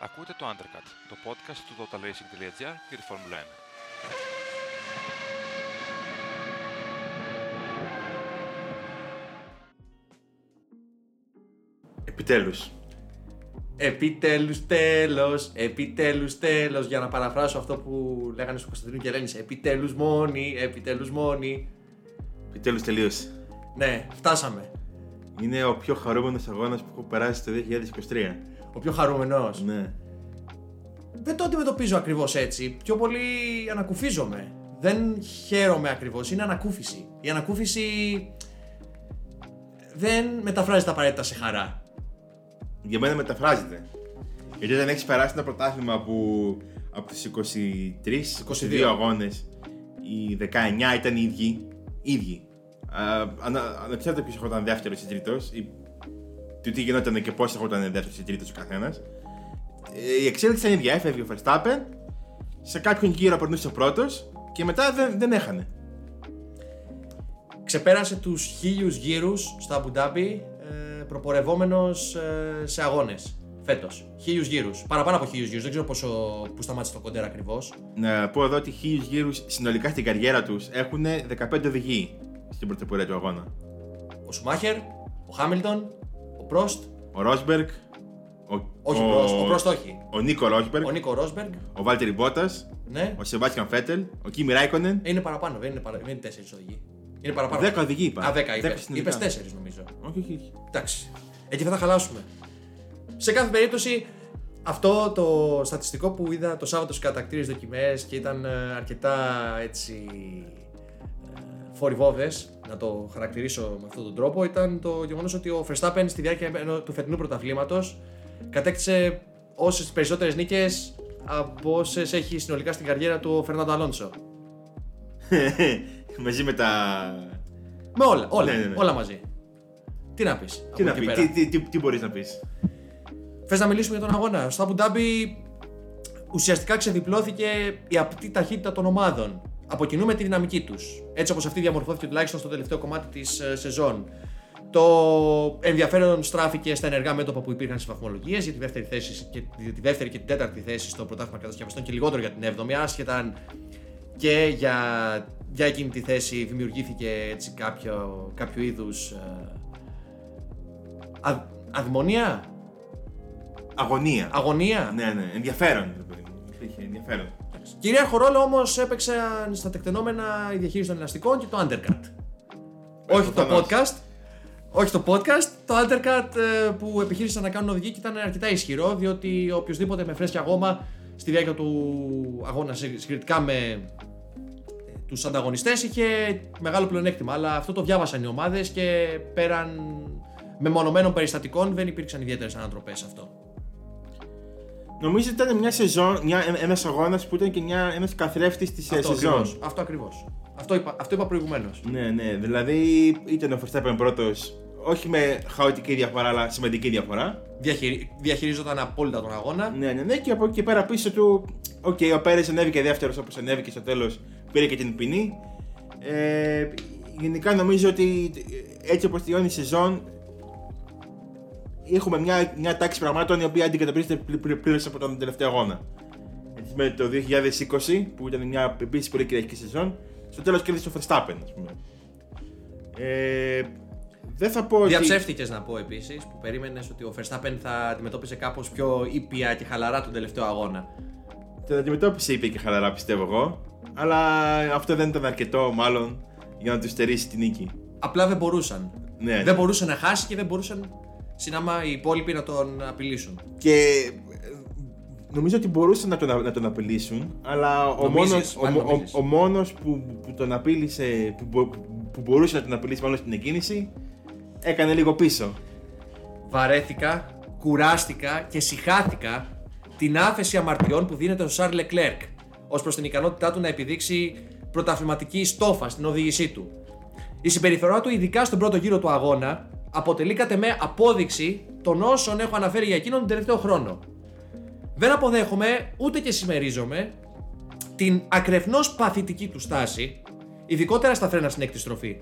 Ακούτε το Undercut, το podcast του totalracing.gr για τη Φόρμουλα 1. Επιτέλους. Επιτέλους τέλος, επιτέλους τέλος Για να παραφράσω αυτό που λέγανε στο Κωνσταντίνο και Ελένης Επιτέλους μόνοι, επιτέλους μόνοι Επιτέλους τελείωσε. Ναι, φτάσαμε Είναι ο πιο χαρούμενος αγώνας που έχω περάσει το 2023. Ο πιο χαρούμενος Ναι. Δεν το αντιμετωπίζω ακριβώς έτσι Πιο πολύ ανακουφίζομαι Δεν χαίρομαι ακριβώς, είναι ανακούφιση Η ανακούφιση δεν μεταφράζεται απαραίτητα σε χαρά Για μένα μεταφράζεται. Γιατί όταν έχεις περάσει ένα πρωτάθλημα που από τους 23, 22 αγώνες, οι 19 ήταν οι ίδιοι. ίδιοι. Α, ανα- Ανεξάρτητα ποιος ήταν δεύτερος ή τρίτος, ή του τι γινόταν και πώς ήταν δεύτερο ή τρίτος ο καθένας. Ε, Η εξέλιξη ήταν ίδια. Έφευγε ο Verstappen, σε κάποιον γύρο περνούσε ο πρώτος και μετά δεν, δεν έχανε. Ξεπέρασε τους χίλιους γύρους στα Αμπουντάμπι ε, προπορευόμενος ε, σε αγώνες φέτος. Χίλιους γύρους. Παραπάνω από χίλιους γύρους. Δεν ξέρω πόσο, που σταμάτησε το κοντέρ ακριβώς. Να πω εδώ ότι χίλιους γύρους συνολικά στην καριέρα τους έχουν 15 οδηγοί στην πρωτοπορία του αγώνα. Ο Σουμάχερ, ο Χάμιλτον, ο Πρόστ, Ο Ρόσμπεργκ, ο, όχι ο Πρόστ, ο Πρόστ όχι. ο Νίκο Ρόσμπεργκ, Ο Νίκο Ρόσμπεργκ, ο Βάλτερη Μπότας, ναι. ο Σεμπάστιαν Φέτελ, ο Κίμι Ράικονεν. Ε, Είναι παραπάνω, δεν είναι, παρα... δεν είναι τέσσερις οδηγοί. Είναι παραπάνω. 10 οδηγοί είπα. Α, δέκα είπες. συνολικά. Είπες τέσσερις νομίζω. Όχι, όχι, όχι. Εντάξει. Εκεί θα τα χαλάσουμε. Σε κάθε περίπτωση, αυτό το στατιστικό που είδα το Σάββατο στις κατακτήρες δοκιμές και ήταν ε, αρκετά έτσι ε, φορυβόδες, να το χαρακτηρίσω με αυτόν τον τρόπο, ήταν το γεγονός ότι ο Verstappen στη διάρκεια ενό- του φετινού πρωταθλήματος κατέκτησε όσες περισσότερες νίκες από όσες έχει συνολικά στην καριέρα του ο Φερνάντο Αλόνσο. Μαζί με τα. Με όλα, όλα, Ναι, ναι, ναι. όλα μαζί. Τι να πεις. Τι από να εκεί πεις, πέρα. τι, τι, τι, τι μπορείς να πεις. Θες να μιλήσουμε για τον αγώνα. Στο Αμπουντάμπι ουσιαστικά ξεδιπλώθηκε η απτή ταχύτητα των ομάδων. Αποκινούμε τη δυναμική τους. Έτσι όπως αυτή διαμορφώθηκε τουλάχιστον στο τελευταίο κομμάτι της σεζόν. Το ενδιαφέρον στράφηκε στα ενεργά μέτωπα που υπήρχαν στις βαθμολογίες για τη δεύτερη, θέση και, για τη δεύτερη και την τέταρτη θέση στο πρωτάθλημα κατασκευαστών και λιγότερο για την έβδομη. Άσχετα αν και για, για εκείνη τη θέση δημιουργήθηκε έτσι κάποιο, κάποιο είδους. Α, αδημονία, Αγωνία. αγωνία. Ναι, ναι, ενδιαφέρον. ρε παιδί μου. Είχε ενδιαφέρον. Κυρίαρχο ρόλο όμως έπαιξαν στα τεκτενόμενα η διαχείριση των ελαστικών και το undercut. Όχι το προφανώς. podcast. Όχι το podcast, το undercut ε, που επιχείρησαν να κάνουν οδηγοί και ήταν αρκετά ισχυρό διότι οποιοδήποτε με φρέσκια γόμα στη διάρκεια του αγώνα σε- συγκριτικά με ε, τους ανταγωνιστές είχε μεγάλο πλεονέκτημα αλλά αυτό το διάβασαν οι ομάδες και πέραν μεμονωμένων περιστατικών δεν υπήρξαν ιδιαίτερες ανατροπές σε αυτό. Νομίζω ότι ήταν μια σεζόν, μια, ένας αγώνας που ήταν και μια, ένας καθρέφτης της ε, Αυτό σεζόν. ακριβώς. Αυτό ακριβώς. Αυτό είπα, αυτό είπα προηγουμένως. Ναι, ναι, δηλαδή ήταν ο Verstappen πρώτος, όχι με χαοτική διαφορά, αλλά σημαντική διαφορά. διαχειρι... διαχειριζόταν απόλυτα τον αγώνα. Ναι, ναι, ναι, και από εκεί και πέρα πίσω του, οκ, ο Πέρες ανέβηκε δεύτερος όπως ανέβηκε στο τέλος, πήρε και την ποινή. Ε, γενικά νομίζω ότι έτσι όπως τελειώνει η σεζόν, έχουμε μια, μια τάξη πραγμάτων η οποία αντικατοπτρίζεται πλη- πλη- πλήρως από τον τελευταίο αγώνα. Έτσι, με το 2020 που ήταν μια επίσης πολύ κυριαρχική σεζόν, στο τέλος κέρδισε ο Verstappen, ας πούμε. Ε, δεν θα πω ότι... Διαψεύστηκε να πω επίσης που περίμενες ότι ο Verstappen θα αντιμετώπιζε κάπως πιο ήπια και χαλαρά τον τελευταίο αγώνα. Την αντιμετώπισε είπε και χαλαρά πιστεύω εγώ. Αλλά αυτό δεν ήταν αρκετό μάλλον για να του στερήσει την νίκη. Απλά δεν μπορούσαν. Ναι, ναι. Δεν μπορούσε να χάσει και δεν μπορούσαν συνάμα οι υπόλοιποι να τον απειλήσουν. Και ε, νομίζω ότι μπορούσαν να τον, να τον απειλήσουν, αλλά ο Νομίζεις, μόνος, ο, μάλλον ο, νομίζεις. ο μόνος που, που τον απείλησε, που, μπο- που μπορούσε να τον απειλήσει μάλλον στην εκκίνηση, έκανε λίγο πίσω. Βαρέθηκα, κουράστηκα και συχάθηκα την άφεση αμαρτιών που δίνεται στο Σάρλ Λεκλέρκ ως προς την ικανότητά του να επιδείξει πρωταθληματική στόφα στην οδήγησή του. Η συμπεριφορά του, ειδικά στον πρώτο γύρο του αγώνα, αποτελεί κατ' εμέ απόδειξη των όσων έχω αναφέρει για εκείνον τον τελευταίο χρόνο. Δεν αποδέχομαι ούτε και συμμερίζομαι την ακρεφνώς παθητική του στάση, ειδικότερα στα φρένα στην έκτη στροφή.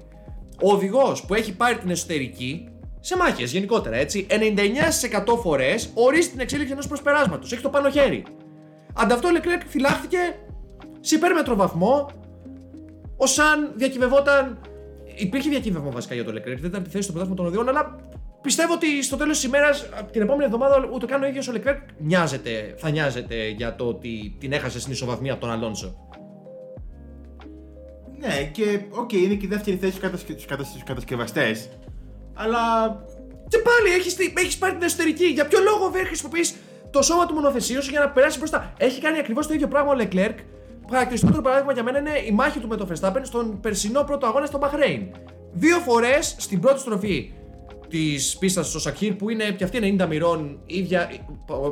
Ο οδηγός που έχει πάρει την εσωτερική σε μάχες γενικότερα έτσι. 99% φορές ορίζει την εξέλιξη ενός προσπεράσματος. Έχει το πάνω χέρι. Ανταυτό ο Leclerc φυλάχθηκε σε υπέρμετρο βαθμό, ως αν διακυβευόταν. Υπήρχε διακύβευμα βασικά για το Leclerc, δεν ήταν τη θέση στο πρωτάθλημα των οδείων, αλλά πιστεύω ότι στο τέλος της ημέρας, την επόμενη εβδομάδα, ούτε καν ο ίδιος ο Leclerc νοιάζεται, θα νοιάζεται για το ότι την έχασε στην ισοβαθμία από τον Αλόνσο. Ναι, και οκ, είναι και η δεύτερη θέση στους κατασκευαστές. Αλλά Και πάλι έχεις έχεις πάρει την εσωτερική. Για ποιο λόγο δεν χρησιμοποιείς το σώμα του μονοθεσίου σου για να περάσεις μπροστά; Έχει κάνει ακριβώς το ίδιο πράγμα ο Leclerc. Χαρακτηριστικό παράδειγμα για μένα είναι η μάχη του με τον Verstappen στον περσινό πρώτο αγώνα στο Bahrain. Δύο φορές στην πρώτη στροφή της πίστας στο Σακίρ που είναι και αυτή 90 μοιρών, ίδια,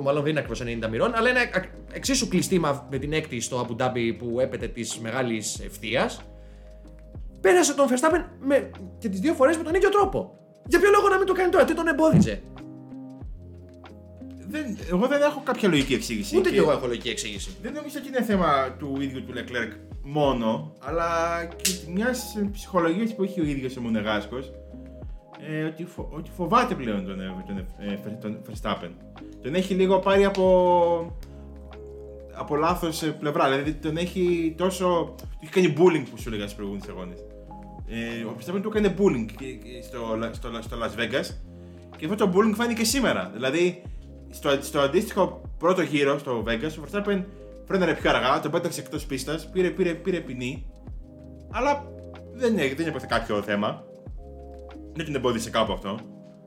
μάλλον δεν είναι ακριβώς 90 μοιρών, αλλά είναι ακ- εξίσου κλειστή μα- με την έκτη στο Abu Dhabi που έπεται της μεγάλης ευθείας. Πέρασε τον Verstappen με, και τις δύο φορές με τον ίδιο τρόπο. Για ποιο λόγο να μην το κάνει τώρα, τι τον εμπόδιζε; Δεν, εγώ δεν έχω κάποια λογική εξήγηση. Ούτε και κι εγώ έχω λογική εξήγηση. Δεν νομίζω ότι είναι θέμα του ίδιου του Leclerc μόνο, αλλά και μιας ψυχολογίας που έχει ο ίδιος ο Μονεγάσκος. Ε, ότι, φο- ότι φοβάται πλέον τον, ε, τον, ε, Ver- τον Verstappen. Τον έχει λίγο πάρει από, από λάθος πλευρά. Δηλαδή τον έχει τόσο. του έχει κάνει bullying που σου έλεγα στις προηγούμενες αγώνες. Ε, ο Verstappen του έκανε bullying και- και στο, στο, στο Las Vegas και αυτό το bullying φάνηκε σήμερα. Δηλαδή στο, στο αντίστοιχο πρώτο γύρο στο Vegas, ο Verstappen φρέναρε πιο αργά, τον πέταξε εκτός πίστας, πήρε, πήρε, πήρε ποινή. Αλλά δεν, έ- δεν έπαθε κάποιο θέμα. Δεν την εμπόδισε κάπου αυτό.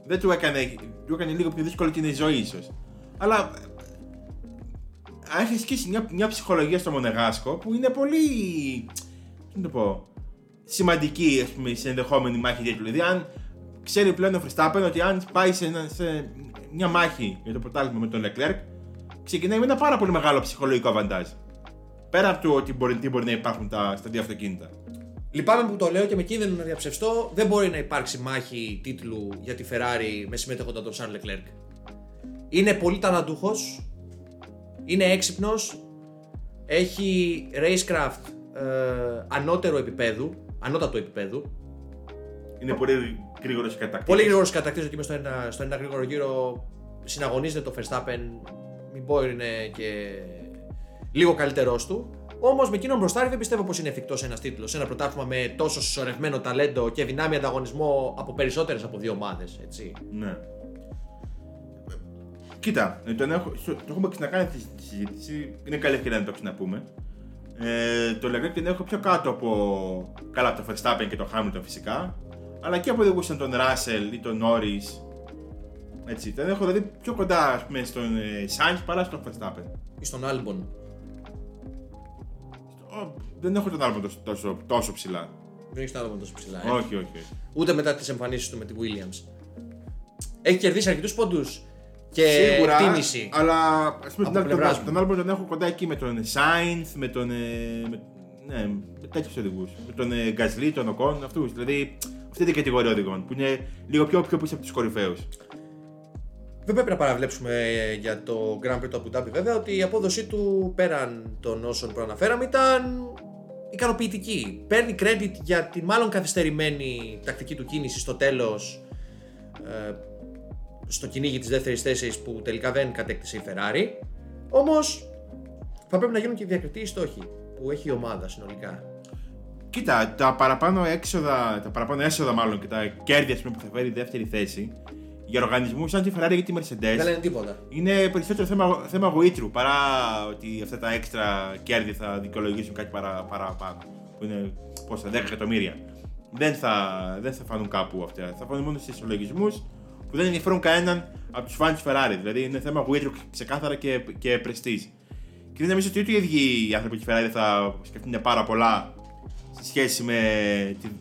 Δεν του έκανε, του έκανε λίγο πιο δύσκολο την ζωή ίσως. Αλλά ε, έχει ασκήσει μια, μια ψυχολογία στο Μονεγάσκο που είναι πολύ. Τι να το πω. Σημαντική, ας πούμε, σε ενδεχόμενη μάχη τίτλου. Δηλαδή, αν ξέρει πλέον ο Verstappen ότι αν πάει σε, ένα- σε μια μάχη για το πρωτάθλημα με τον Leclerc, ξεκινάει με ένα πάρα πολύ μεγάλο ψυχολογικό αβαντάζ. Πέρα από το ότι μπορεί, τι μπορεί να υπάρχουν τα, στα δύο αυτοκίνητα. Λυπάμαι που το λέω και με κίνδυνο να διαψευστώ, δεν μπορεί να υπάρξει μάχη τίτλου για τη Ferrari με συμμετέχοντα τον Charles Leclerc. Είναι πολύ ταλαντούχος, είναι έξυπνος, έχει racecraft ε, ανώτερο επίπεδου, ανώτατο επίπεδου. Είναι πολύ γρήγορος και κατακτή. Πολύ γρήγορος κατακτήσει ότι είμαι στο ένα, στο ένα γρήγορο γύρο. Συναγωνίζεται το Verstappen. Μην πω είναι και λίγο καλύτερός του. Όμως με εκείνον μπροστάρι δεν πιστεύω πως είναι εφικτός ένας τίτλος. Ένα πρωτάθλημα με τόσο συσσωρευμένο ταλέντο και δυνάμει ανταγωνισμό από περισσότερες από δύο ομάδες. Έτσι. Ναι. Κοίτα, ε, τον έχω, στο- το έχουμε ξανακάνει τη τη συζήτηση. Είναι καλή ευκαιρία να το ξαναπούμε. Ε, το Leclerc τον έχω πιο κάτω από. Καλά, από το Verstappen και το Hamilton φυσικά. Αλλά και από οδηγού σαν τον Russell ή τον Norris. Έτσι, τον έχω δηλαδή πιο κοντά ας πούμε, στον ε, Sainz παρά στον Verstappen. Ή στον Albon. Ο, δεν έχω τον άλλο τόσο, τόσο, τόσο ψηλά. Δεν έχεις τον Albon τόσο ψηλά. Ε; Όχι, όχι, όχι. Ούτε μετά τις εμφανίσεις του με τη Williams. Έχει κερδίσει αρκετούς πόντους και Σίγουρα, εκτίμηση. αλλά ας πούμε, από τον, πλευράς τον, μου. τον Albon τον έχω κοντά εκεί με τον Sainz, με τον. ε, με, ναι, με τέτοιους οδηγούς. Με τον ε, Gasly, τον Ocon, αυτούς. Δηλαδή αυτή την κατηγορία οδηγών που είναι λίγο πιο, πιο πίσω από τους κορυφαίους; Δεν πρέπει να παραβλέψουμε ε, για το Grand Prix του Abu Dhabi βέβαια ότι η απόδοσή του πέραν των όσων προαναφέραμε ήταν ικανοποιητική. Παίρνει credit για τη μάλλον καθυστερημένη τακτική του κίνησης στο τέλος ε, στο κυνήγι της δεύτερης θέσης που τελικά δεν κατέκτησε η Ferrari. Όμως θα πρέπει να γίνουν και διακριτοί οι στόχοι που έχει η ομάδα συνολικά. Κοίτα, τα παραπάνω έξοδα, τα παραπάνω έσοδα μάλλον και τα κέρδη ας πούμε, που θα φέρει η δεύτερη θέση για οργανισμούς σαν τη Ferrari ή τη Mercedes Δεν λένε τίποτα. είναι περισσότερο θέμα, θέμα γοήτρου παρά ότι αυτά τα έξτρα κέρδη θα δικαιολογήσουν κάτι παρά, παραπάνω. Που είναι πόσα, 10 εκατομμύρια. Δεν θα, δεν θα φανούν κάπου αυτά. Θα φανούν μόνο στου ισολογισμού που δεν ενδιαφέρουν κανέναν από τους φαν της Ferrari. Δηλαδή είναι θέμα γοήτρου ξεκάθαρα και, και πρεστή. Και δεν νομίζω ότι ούτε οι ίδιοι οι άνθρωποι της Ferrari θα σκεφτούν πάρα πολλά σε σχέση με την,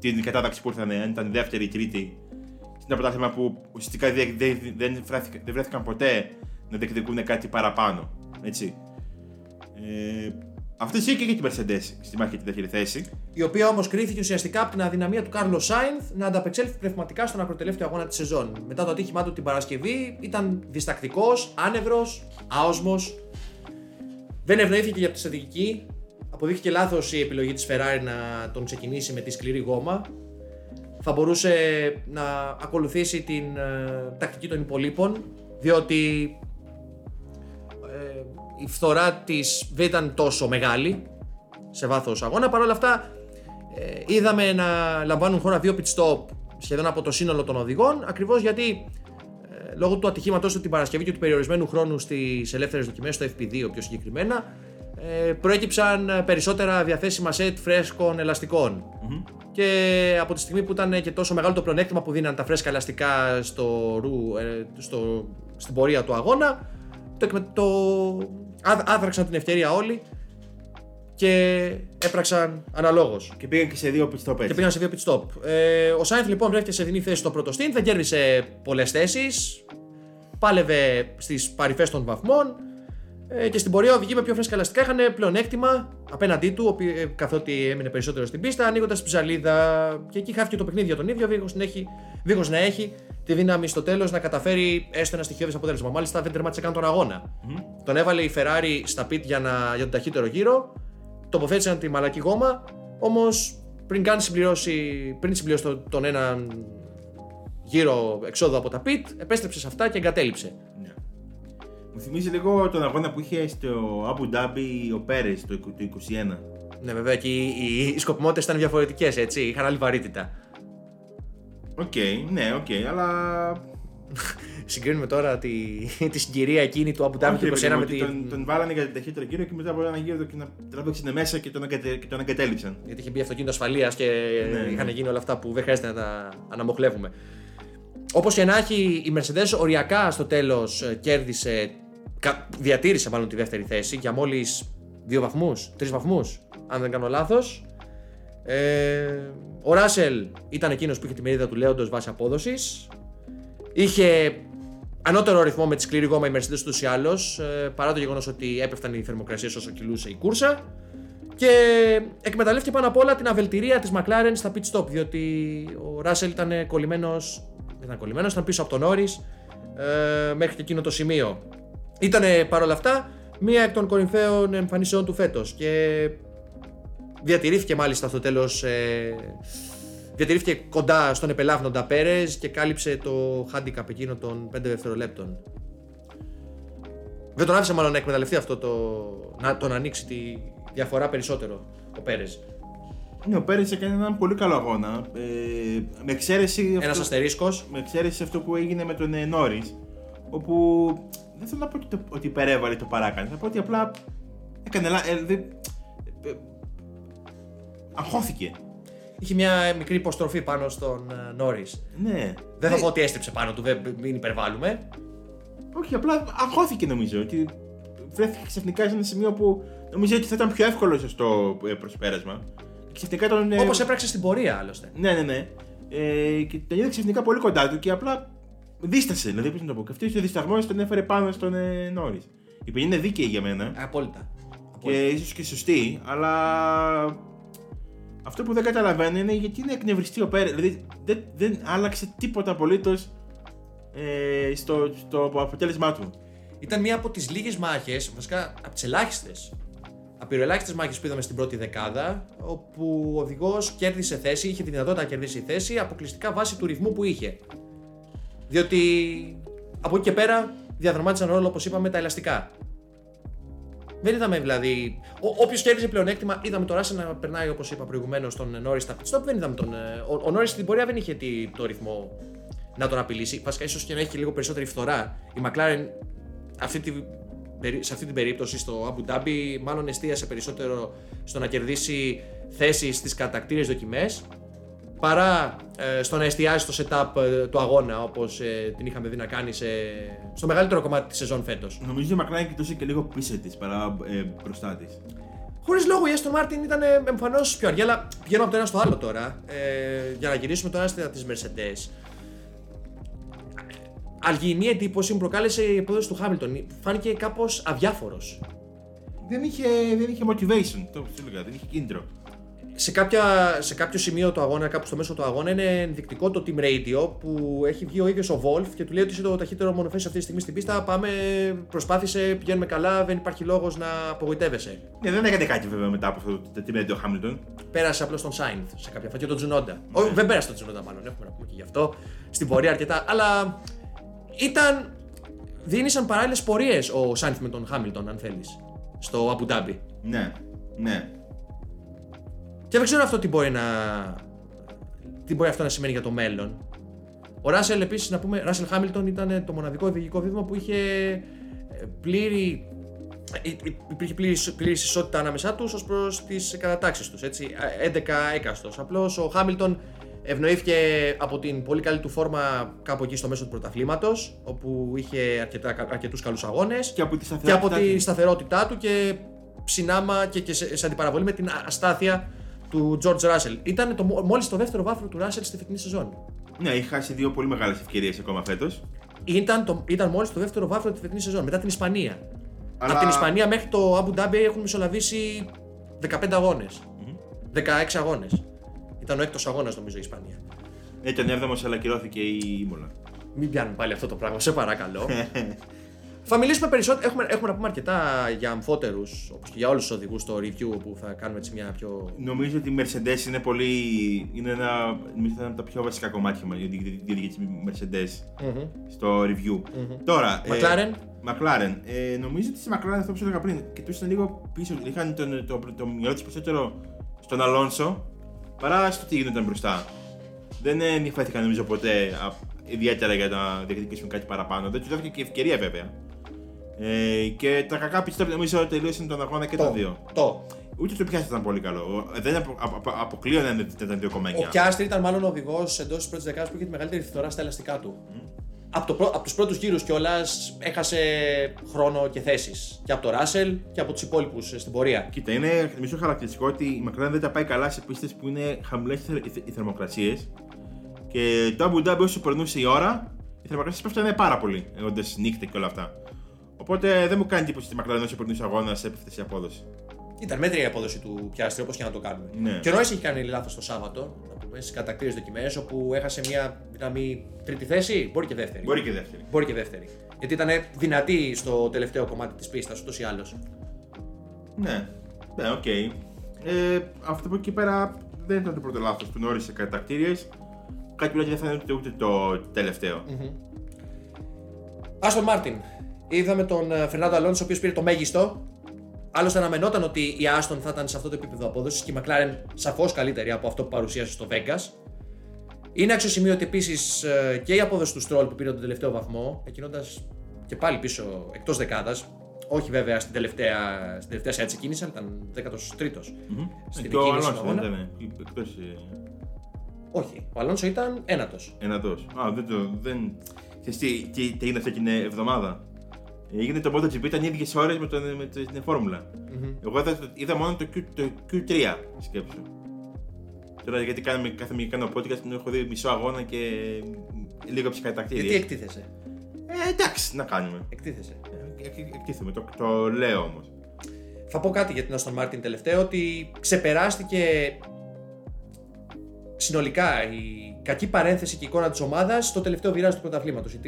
την κατάταξη που ήρθαν, αν ήταν δεύτερη ή τρίτη είναι ένα πρωτάθλημα που ουσιαστικά δεν, δεν, δεν, βρέθηκαν, δεν βρέθηκαν ποτέ να διεκδικούν κάτι παραπάνω. Έτσι. Ε, αυτό ισχύει και για την Mercedes στη μάχη για τη δεύτερη θέση. η οποία όμως κρίθηκε ουσιαστικά από την αδυναμία του Κάρλος Σάινθ να ανταπεξέλθει πνευματικά στον ακροτελεύτιο αγώνα της σεζόν. Μετά το ατύχημά του την Παρασκευή ήταν διστακτικός, άνευρος, άοσμος. Δεν ευνοήθηκε για τη στρατηγική. Αποδείχθηκε λάθος η επιλογή της Ferrari να τον ξεκινήσει με τη σκληρή γόμα. θα μπορούσε να ακολουθήσει την ε, τακτική των υπολείπων διότι ε, η φθορά της δεν ήταν τόσο μεγάλη σε βάθος αγώνα. Παρ' όλα αυτά ε, είδαμε να λαμβάνουν χώρα δύο pit stop σχεδόν από το σύνολο των οδηγών ακριβώς γιατί ε, λόγω του ατυχήματος του την Παρασκευή και του περιορισμένου χρόνου στις ελεύθερες δοκιμές, στο FP2 πιο συγκεκριμένα, ε, προέκυψαν περισσότερα διαθέσιμα σετ φρέσκων ελαστικών. Και από τη στιγμή που ήταν και τόσο μεγάλο το πλεονέκτημα που δίναν τα φρέσκα ελαστικά στο, ρου, ε, στο, στην πορεία του αγώνα, το, εκμε- το άδ- άδραξαν την ευκαιρία όλοι και έπραξαν αναλόγως. Και πήγαν και σε δύο pit stop Και έτσι. πήγαν σε δύο pit stop. Ε, ο Σάινθ λοιπόν βρέθηκε σε δινή θέση στο πρώτο στυλ, δεν κέρδισε πολλές θέσεις. Πάλευε στις παρυφές των βαθμών. Ε, και στην πορεία οδηγοί με πιο φρέσκα ελαστικά είχαν πλεονέκτημα απέναντί του, ο οποίος, ε, καθότι έμεινε περισσότερο στην πίστα, ανοίγοντας την ψαλίδα. Και εκεί χάθηκε το παιχνίδι για τον ίδιο. Βίγος να έχει, Βίγος να έχει τη δύναμη στο τέλος να καταφέρει έστω ένα στοιχειώδες αποτέλεσμα. Μάλιστα δεν τερμάτισε καν τον αγώνα. Τον έβαλε η Ferrari στα pit για, να, για τον ταχύτερο γύρο. Τοποθέτησαν τη μαλακή γόμα. Όμως πριν καν συμπληρώσει, πριν συμπληρώσει τον, τον έναν γύρο εξόδου από τα pit, επέστρεψε σε αυτά και εγκατέλειψε. Ναι. Μου θυμίζει λίγο τον αγώνα που είχε στο Abu Dhabi ο Πέρες το, το 21. Ναι, βέβαια και οι, οι, οι σκοπιμότητες ήταν διαφορετικές, έτσι. Είχαν άλλη βαρύτητα. Οκ, ναι, οκ, αλλά. Συγκρίνουμε τώρα τη, τη συγκυρία εκείνη του Abu Dhabi Όχι, του ρε 21 παιδί μου, με ότι την. τον, τον βάλανε για τον ταχύτερο γύρο και μετά από ένα γύρο και να τράβηξαν μέσα και τον, αγκατε, και τον αγκατέλειψαν. Γιατί είχε μπει αυτοκίνητο ασφαλείας και Ναι, ναι. είχαν γίνει όλα αυτά που δεν χρειάζεται να τα αναμοχλεύουμε. Όπως και να έχει, η Mercedes οριακά στο τέλος κέρδισε. Κα- Διατήρησε μάλλον τη δεύτερη θέση για μόλις δύο βαθμούς, τρεις βαθμούς, αν δεν κάνω λάθος. Ε, ο Ράσελ ήταν εκείνος που είχε τη μερίδα του λέοντος βάσει απόδοσης. Είχε ανώτερο ρυθμό με τη σκληρή γόμα η Mercedes ούτως ή άλλως, παρά το γεγονός ότι έπεφταν οι θερμοκρασίε όσο κυλούσε η κούρσα. Και εκμεταλλεύτηκε πάνω απ' όλα την αβελτηρία της McLaren στα pit stop, διότι ο Ράσελ ήταν κολλημένος. Δεν ήταν κολλημένος, ήταν πίσω από τον Νόρι ε, μέχρι και εκείνο το σημείο. Ήταν παρόλα αυτά μία εκ των κορυφαίων εμφανίσεων του φέτος και διατηρήθηκε μάλιστα στο τέλος. Ε, διατηρήθηκε κοντά στον επελάβνοντα Πέρες και κάλυψε το handicap εκείνο των 5 δευτερολέπτων. Δεν τον άφησε μάλλον να εκμεταλλευτεί αυτό το. να τον ανοίξει τη διαφορά περισσότερο ο Πέρες. Ναι, ο Πέρες έκανε έναν πολύ καλό αγώνα. Ε, με εξαίρεση. Ένας αυτό- αστερίσκος. με εξαίρεση αυτό που έγινε με τον Νόρι, όπου δεν θέλω να πω ότι, το, ότι υπερέβαλε το παράκανε. Θα πω ότι απλά έκανε. λα- Ε, δε- ε, ε, αγχώθηκε. Είχε μια μικρή υποστροφή πάνω στον Νόρι. Ναι. Δεν θα Ε, πω ότι έστριψε πάνω του, δεν- μην υπερβάλλουμε. Όχι, απλά αγχώθηκε νομίζω. Ότι βρέθηκε ξαφνικά σε ένα σημείο που νομίζω ότι θα ήταν πιο εύκολο στο ε, προσπέρασμα. Και ξαφνικά τον. ε, Όπως έπραξε στην πορεία άλλωστε. Ναι, ναι, ναι. Ε, και τον είδε ξαφνικά πολύ κοντά του και απλά δίστασε. Δηλαδή, πώς να το πω. Και αυτό ο δισταγμό τον έφερε πάνω στον ε, Νόρι. Η ποινή είναι δίκαιη για μένα Απόλυτα. και ίσως και σωστή, αλλά αυτό που δεν καταλαβαίνω είναι γιατί είναι εκνευριστή ο Πέρες. Δηλαδή, δεν, δεν άλλαξε τίποτα απολύτως ε, στο, στο αποτέλεσμά του. Ήταν μία από τις λίγες μάχες, βασικά από τις ελάχιστες. Απειροελάχιστε μάχες που είδαμε στην πρώτη δεκάδα, όπου ο οδηγός κέρδισε θέση, είχε τη δυνατότητα να κερδίσει θέση αποκλειστικά βάσει του ρυθμού που είχε. Διότι από εκεί και πέρα διαδραμάτισαν ρόλο, όπως είπαμε, τα ελαστικά. Δεν είδαμε δηλαδή. Όποιος κέρδισε πλεονέκτημα, είδαμε τον Ράσελ να περνάει όπως είπα προηγουμένως τον Νόρι στα pit stop. Δεν είδαμε τον. ε, Ο, ο Νόρι στην πορεία δεν είχε τι- το ρυθμό να τον απειλήσει. Βασικά, ίσως και να έχει λίγο περισσότερη φθορά. Η McLaren αυτή τη, περί- σε αυτή την περίπτωση στο Abu Dhabi μάλλον εστίασε περισσότερο στο να κερδίσει θέσεις στις κατακτήρες δοκιμές παρά ε, στο να εστιάσει στο setup ε, του αγώνα όπως ε, την είχαμε δει να κάνει σε, στο μεγαλύτερο κομμάτι της σεζόν φέτος. Νομίζω η McLaren κοιτούσε και λίγο πίσω της παρά ε, μπροστά της. Χωρίς λόγο η Aston Martin ήταν εμφανώς πιο αργή, αλλά πηγαίνουμε από το ένα στο άλλο τώρα. Ε, για να γυρίσουμε τώρα στη της Mercedes. Αργινή εντύπωση μου προκάλεσε η επίδοση του Χάμιλτον. Φάνηκε κάπως αδιάφορος. Δεν είχε, δεν είχε motivation, το που σου έλεγα, δεν είχε κίνητρο. Σε, κάποια, σε κάποιο σημείο του αγώνα, κάπου στο μέσο του αγώνα, είναι ενδεικτικό το Team Radio που έχει βγει ο ίδιος ο Wolf και του λέει ότι είσαι το ταχύτερο μονοφέση αυτή τη στιγμή στην πίστα. Πάμε, προσπάθησε, πηγαίνουμε καλά, δεν υπάρχει λόγος να απογοητεύεσαι. Ναι, δεν έκανε κάτι βέβαια μετά από αυτό το team Radio Hamilton. Πέρασε απλώς τον Σάινθ σε κάποια φάση και τον Τζουνόντα. Όχι, δεν πέρασε τον Τζουνόντα, μάλλον έχουμε να πούμε και γι' αυτό. Στην πορεία αρκετά. Αλλά ήταν. Δίνησαν παράλληλες πορείες ο Σάινθ με τον Χάμιλτον, αν θέλεις. Στο Αμπου Ντάμπι. Ναι, ναι. Και δεν ξέρω αυτό τι μπορεί να. Τι μπορεί αυτό να σημαίνει για το μέλλον. Ο Ράσελ επίσης, να πούμε, Ράσελ Χάμιλτον ήταν το μοναδικό οδηγικό δίδυμο που είχε ε, πλήρη. ε, Υπήρχε πλήρης, πλήρης ισότητα ανάμεσά τους ως προς τις κατατάξεις τους. 11 έκαστος. Απλώς ο Χάμιλτον ευνοήθηκε από την πολύ καλή του φόρμα κάπου εκεί στο μέσο του πρωταθλήματος, όπου είχε αρκετούς καλούς αγώνες Και από τη και από σταθερότητά τη του. σταθερότητά του και συνάμα και, και σε, σε αντιπαραβολή με την αστάθεια του George Russell. Ήταν το, μόλις το δεύτερο βάθρο του Russell στη φετινή σεζόν. Ναι, έχει χάσει δύο πολύ μεγάλες ευκαιρίες ακόμα φέτος. Ήταν, το, ήταν μόλις το δεύτερο βάθρο τη φετινή σεζόν, μετά την Ισπανία. Αλλά- Από την Ισπανία μέχρι το Abu Dhabi έχουν μισολαβήσει 15 αγώνες. 16 αγώνες. Ήταν ο έκτος αγώνας νομίζω η Ισπανία. Ήταν 7ο, αλλά κυρώθηκε η Ήμολα. Μην πιάνουμε πάλι αυτό το πράγμα, σε παρακαλώ. θα μιλήσουμε περισσότερο. Έχουμε, έχουμε να πούμε αρκετά για αμφότερους, όπως και για όλους τους οδηγούς στο review, όπου θα κάνουμε έτσι μια πιο. Νομίζω ότι η Mercedes είναι πολύ. είναι ένα, νομίζω ένα από τα πιο βασικά κομμάτια μας, η οδηγία τη Mercedes στο review. Τώρα. McLaren; Ε, McLaren. Ε, νομίζω ότι στη McLaren αυτό που σου έλεγα πριν, κοιτούσαν λίγο πίσω. Είχαν τον, το, το, το μυαλό τους περισσότερο στον Αλόνσο παρά στο τι γινόταν μπροστά. Δεν ενδιαφέρθηκαν νομίζω ποτέ α, ιδιαίτερα για να διεκδικήσουν κάτι παραπάνω. Δεν τους δόθηκε και ευκαιρία βέβαια. Ε, και τα κακά πιστεύω νομίζω τελείωσαν τον αγώνα και Το. τα δύο. Το. Ούτε το πιάστη ήταν πολύ καλό. Δεν απο, απο, απο, αποκλείω να είναι- ήταν 2,9. Ο Πιάστρη ήταν μάλλον ο οδηγός εντός της πρώτης δεκάδας που είχε τη μεγαλύτερη φθορά στα ελαστικά του. Από, το, πρω- από τους πρώτους γύρους κιόλας έχασε χρόνο και θέσεις. Και από το Ράσελ και από τους υπόλοιπους στην πορεία. Κοίτα, είναι νομίζω χαρακτηριστικό ότι η McLaren δεν τα πάει καλά σε πίστες που είναι χαμηλές οι θερμοκρασίες. Και το Abu Dhabi όσο περνούσε η ώρα, οι θερμοκρασίες πέφτανε πάρα πολύ, έχοντα νύχτα και όλα αυτά. Οπότε δεν μου κάνει εντύπωση ότι η McLaren όσο περνούσε ο αγώνα έπεφτε σε απόδοση. Ήταν μέτρια η απόδοση του Πιάστρη, όπως και να το κάνουμε. Ναι. Και ο Νόη έχει κάνει λάθος το Σάββατο, να πούμε, στις κατακτήρες δοκιμές, όπου έχασε μια δυναμή τρίτη θέση, μπορεί και δεύτερη. Μπορεί και δεύτερη. Μπορεί και δεύτερη. Γιατί ήταν δυνατή στο τελευταίο κομμάτι της πίστας, ούτως ή άλλως. Ναι, ναι, οκ. Ε, αυτό από εκεί πέρα δεν ήταν το πρώτο λάθος του Νόρις σε κατατακτήριες. Κάτι που δεν θα είναι ούτε, ούτε το τελευταίο. Άστον Μάρτιν. Είδαμε τον ε, Φερνάντο Αλόνσο, ο οποίος πήρε το μέγιστο. Άλλωστε, αναμενόταν ότι η Άστον θα ήταν σε αυτό το επίπεδο απόδοσης και η McLaren σαφώς καλύτερη από αυτό που παρουσίασε στο Vegas. Είναι αξιοσημείωτη επίσης και η απόδοση του Στρόλ που πήρε τον τελευταίο βαθμό, εκκινώντας και πάλι πίσω εκτός δεκάδας. Όχι βέβαια στην τελευταία, στην τελευταία σειρά τη εκκίνηση, αλλά ήταν 13ο στην και ο εκκίνηση του Αλόνσο δεν αγώνα. ήταν εκτός Όχι, ο Αλόνσο ήταν ένατος. ενατό. Α, δεν το. Δεν... Ξέρεις τι, τι, τι έγινε αυτή την εβδομάδα; Έγινε το MotoGP, ήταν ίδιε ώρες με, τον- με την φορμουλα Εγώ είδα, είδα μόνο το, Q, το Q3 σκέψου. Τώρα γιατί κάνουμε, κάθε μία κάνω podcast που έχω δει μισό αγώνα και λίγο ψυχατακτήρια. Γιατί εκτίθεσαι; Ε, εντάξει, να κάνουμε. Εκτίθεσαι. Ε, εκ- εκ- Εκτίθεμαι, το, το λέω όμως. Θα πω κάτι για την Aston Martin τελευταίο, ότι ξεπεράστηκε συνολικά η κακή παρένθεση και η εικόνα της ομάδας στο τελευταίο βιράζ του πρωταθλήματος. Οι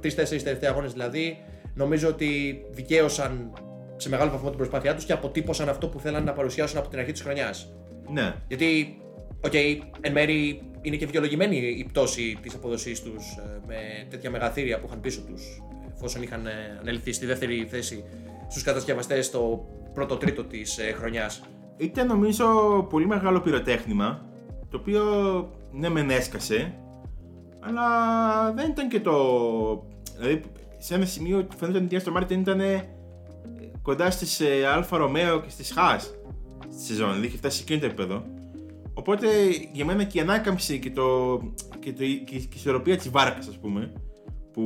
τρει-τέσσερι τελευταίοι αγώνες δηλαδή, νομίζω ότι δικαίωσαν σε μεγάλο βαθμό την προσπάθειά τους και αποτύπωσαν αυτό που θέλαν να παρουσιάσουν από την αρχή της χρονιάς. Ναι, Γιατί, οκ, εν μέρει είναι και δικαιολογημένη η πτώση της απόδοσής τους με τέτοια μεγαθήρια που είχαν πίσω τους, εφόσον είχαν ε, ανελθεί στη δεύτερη θέση στους κατασκευαστές στο πρώτο τρίτο της χρονιάς. Ήταν νομίζω πολύ μεγάλο πυροτέχνημα το οποίο ναι μεν έσκασε αλλά δεν ήταν και το... Δηλαδή σε ένα σημείο φαίνονταν ότι η Aston Martin ήταν ε, κοντά στις ε, Alfa Romeo και στις Haas στη σεζόν, δηλαδή είχε φτάσει σε εκείνο το επίπεδο οπότε για μένα και η ανάκαμψη και, το, και, το, και η ισορροπία της βάρκας ας πούμε που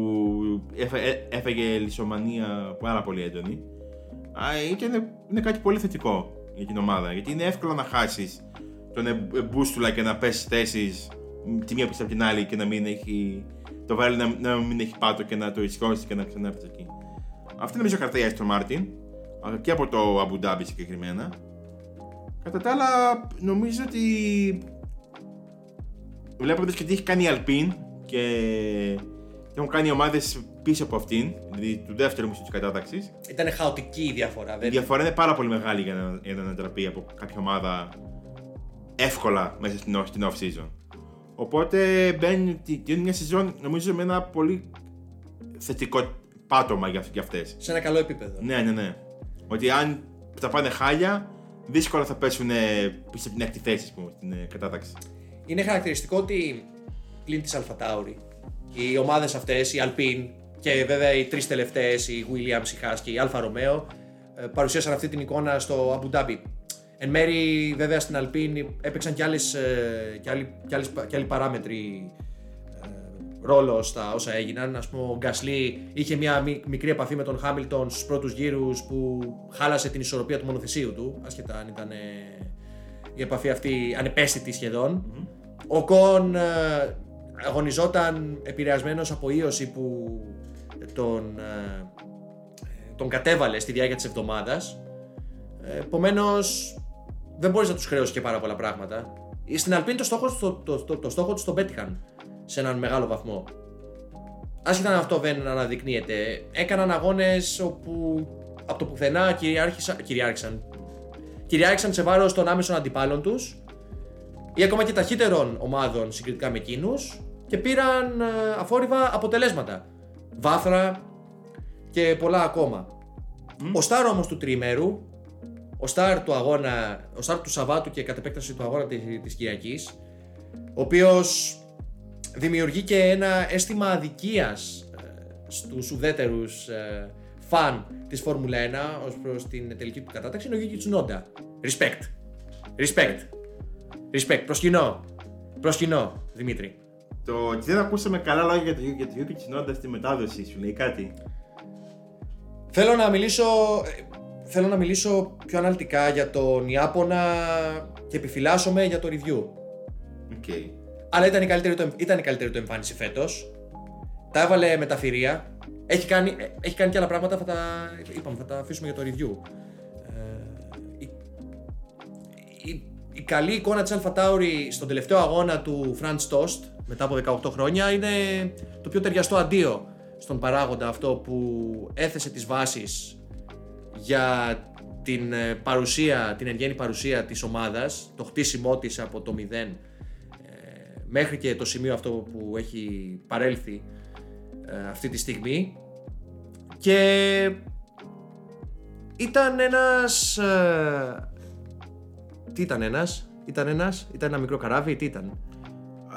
έφα- ε- έφαγε λυσσομανία πάρα πολύ έντονη Α, ήταν, είναι κάτι πολύ θετικό για την ομάδα. Γιατί είναι εύκολο να χάσεις τον ε- ε- μπούστουλα και να πέσει θέσεις τη μία πίσω από την άλλη και να μην έχει. Το βάλει να, να μην έχει πάτο και να το ισιώσει και να ξανάρθεις εκεί. Αυτό νομίζω κρατάει η Aston Martin α, και από το Abu Dhabi συγκεκριμένα. Κατά τα άλλα, νομίζω ότι βλέποντας και τι έχει κάνει η Alpine και τι έχουν κάνει οι ομάδες πίσω από αυτήν, δηλαδή του δεύτερου μισού της κατάταξης, Ήταν χαοτική η διαφορά. η Δεν... διαφορά είναι πάρα πολύ μεγάλη για να, για να ανατραπεί από κάποια ομάδα εύκολα μέσα στην, off- στην off season. Οπότε μπαίνει τη- τη- μια σεζόν νομίζω με ένα πολύ θετικό πάτωμα για, για αυτές. Σε ένα καλό επίπεδο. Ναι, ναι, ναι. Ότι αν τα πάνε χάλια, δύσκολα θα πέσουν πίσω από την έκτη θέση, ας πούμε, στην ε, κατάταξη. Είναι χαρακτηριστικό ότι πλην της Αλφατάουρη, οι ομάδες αυτές, η Alpine και βέβαια οι τρεις τελευταίες, η Williams, η Haas και η Alfa Romeo, ε, παρουσίασαν αυτή την εικόνα στο Abu Dhabi. Εν μέρη, βέβαια, στην Alpine έπαιξαν και, άλλες, ε, και, άλλοι, και, άλλες, και άλλοι παράμετροι ε, ρόλο στα όσα έγιναν. Ας πούμε, ο Γκασλί είχε μια μι- μικρή επαφή με τον Χάμιλτον στους πρώτους γύρους που χάλασε την ισορροπία του μονοθεσίου του, ασχετά αν ήταν ε, η επαφή αυτή ανεπαίσθητη σχεδόν. Ο Κον ε, αγωνιζόταν επηρεασμένος από ίωση που τον, ε, τον κατέβαλε στη διάρκεια της εβδομάδας. Ε, Επομένως, δεν μπορείς να τους χρέωσεις και πάρα πολλά πράγματα. Στην Αλπίνη το στόχος, το, το, το, το στόχο τους τον πέτυχαν σε έναν μεγάλο βαθμό. Άσχετα αν αυτό δεν αναδεικνύεται, έκαναν αγώνες όπου από το πουθενά κυριάρχησαν, κυριάρχησαν, κυριάρχησαν σε βάρος των άμεσων αντιπάλων τους ή ακόμα και ταχύτερων ομάδων συγκριτικά με εκείνους και πήραν ε, αφόρυβα αποτελέσματα. Βάθρα και πολλά ακόμα. Ο Στάρ όμως του τριημέρου, ο Στάρ του αγώνα, ο Στάρ του Σαββάτου και κατ' επέκταση του αγώνα της, της Κυριακής, ο οποίος δημιουργεί και ένα αίσθημα αδικίας ε, στους ουδέτερους ε, φαν της Φόρμουλα 1 ως προς την τελική του κατάταξη είναι ο Γιώργη Τσουνόντα. Respect. Respect. Respect. Προσκυνώ. Προσκυνώ, Δημήτρη. Το ότι δεν ακούσαμε καλά λόγια για το, για το Yuki Tsunoda στη μετάδοση, σου λέει κάτι; Θέλω να μιλήσω, ε, θέλω να μιλήσω πιο αναλυτικά για τον Ιάπωνα και επιφυλάσσομαι για το review. OK. Αλλά ήταν η καλύτερη του, ήταν η καλύτερη του εμφάνιση φέτος. Τα έβαλε με τα θηρία. Έχει κάνει, ε, έχει κάνει και άλλα πράγματα, θα τα, είπαμε, θα τα αφήσουμε για το review. Ε, η, η, η καλή εικόνα της Alpha Tauri στον τελευταίο αγώνα του Franz Tost μετά από 18 χρόνια είναι το πιο ταιριαστό αντίο στον παράγοντα αυτό που έθεσε τις βάσεις για την ε, παρουσία, την εν γέννη παρουσία της ομάδας, το χτίσιμό της από το 0 ε, μέχρι και το σημείο αυτό που έχει παρέλθει ε, αυτή τη στιγμή. Και ήταν ένας ε, τι ήταν ένας ήταν ένας, ήταν ένα μικρό καράβι, τι ήταν;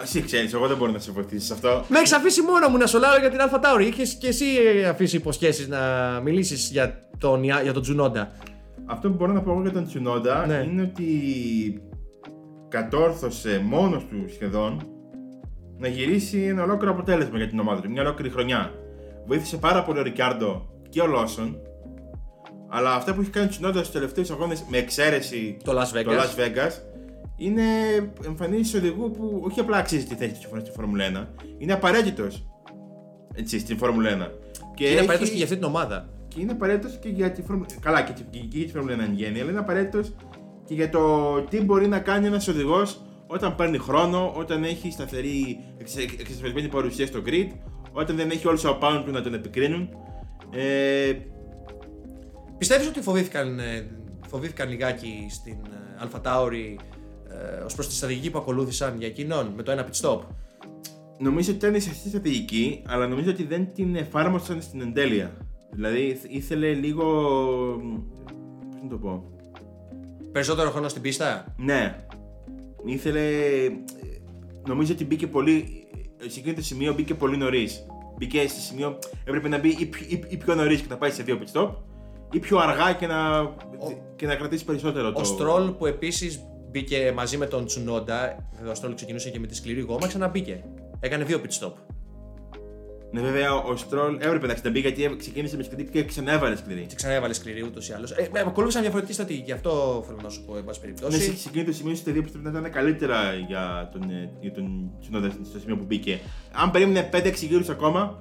Εσύ ξέρεις, εγώ δεν μπορώ να σε βοηθήσω σε αυτό. με έχεις αφήσει μόνο μου να σολάρω για την Αλφα Τάουρη. Είχες και εσύ αφήσει υποσχέσεις να μιλήσεις για τον, Ιά- για τον Τζουνόντα. Αυτό που μπορώ να πω εγώ για τον Tsunoda Ναι. είναι ότι κατόρθωσε μόνος του σχεδόν να γυρίσει ένα ολόκληρο αποτέλεσμα για την ομάδα του, μια ολόκληρη χρονιά. Βοήθησε πάρα πολύ ο Ρικάρντο και ο Λόσον, αλλά αυτά που έχει κάνει ο Tsunoda στους τελευταίους αγώνες με εξαίρεση Το Las Vegas. το Las Vegas είναι εμφανίσεις οδηγού που όχι απλά αξίζει τη θέση του στη Φόρμουλα 1, είναι απαραίτητος έτσι, στην Φόρμουλα 1. Και είναι έχει- απαραίτητος και για αυτή την ομάδα. και είναι απαραίτητος και για τη Φόρμουλα. Καλά, και, και, και για τη Φόρμουλα 1 εν γέννη, αλλά είναι απαραίτητος και για το τι μπορεί να κάνει ένας οδηγός όταν παίρνει χρόνο, όταν έχει σταθερή εξε- εξασφαλισμένη παρουσία στο grid, όταν δεν έχει όλους απάνω του να τον επικρίνουν. Ε, Πιστεύεις ότι φοβήθηκαν, ε, φοβήθηκαν λιγάκι στην ε, Alpha Tauri ε, ως προς τη στρατηγική που ακολούθησαν για εκείνον με το ένα pit stop. νομίζω ότι ήταν η σωστή στρατηγική, αλλά νομίζω ότι δεν την εφάρμοσαν στην εντέλεια. Δηλαδή ήθελε λίγο. Πώς να το πω. Περισσότερο χρόνο στην πίστα; Ναι. Ήθελε. Νομίζω ότι μπήκε πολύ. Σε εκείνο το σημείο μπήκε πολύ νωρίς. Μπήκε σε σημείο. Έπρεπε να μπει ή, πιο- ή, ή πιο νωρίς και να πάει σε δύο pit stop, ή πιο αργά και να, και να κρατήσει περισσότερο το. Ο Στρόλ που επίσης μπήκε μαζί με τον Τσουνόντα, βέβαια ο Στρόλ ξεκινούσε και με τη σκληρή γόμα, ξαναμπήκε. Έκανε δύο pit stop. Ναι, βέβαια ο Στρόλ έπρεπε να μπει γιατί ξεκίνησε με σκληρή και ξανέβαλε σκληρή. Και ξαναέβαλε σκληρή ούτως ή άλλως. Ε, ε, ακολούθησαν διαφορετική στρατηγική, αυτό θέλω να σου πω, εν πάση Ναι, περιπτώσει. σε σε εκείνο το σημείο στα δύο pit stop να ήταν καλύτερα για τον, ε, για τον Tsunoda στο σημείο που μπήκε. Αν περίμενε 5-6 γύρους ακόμα,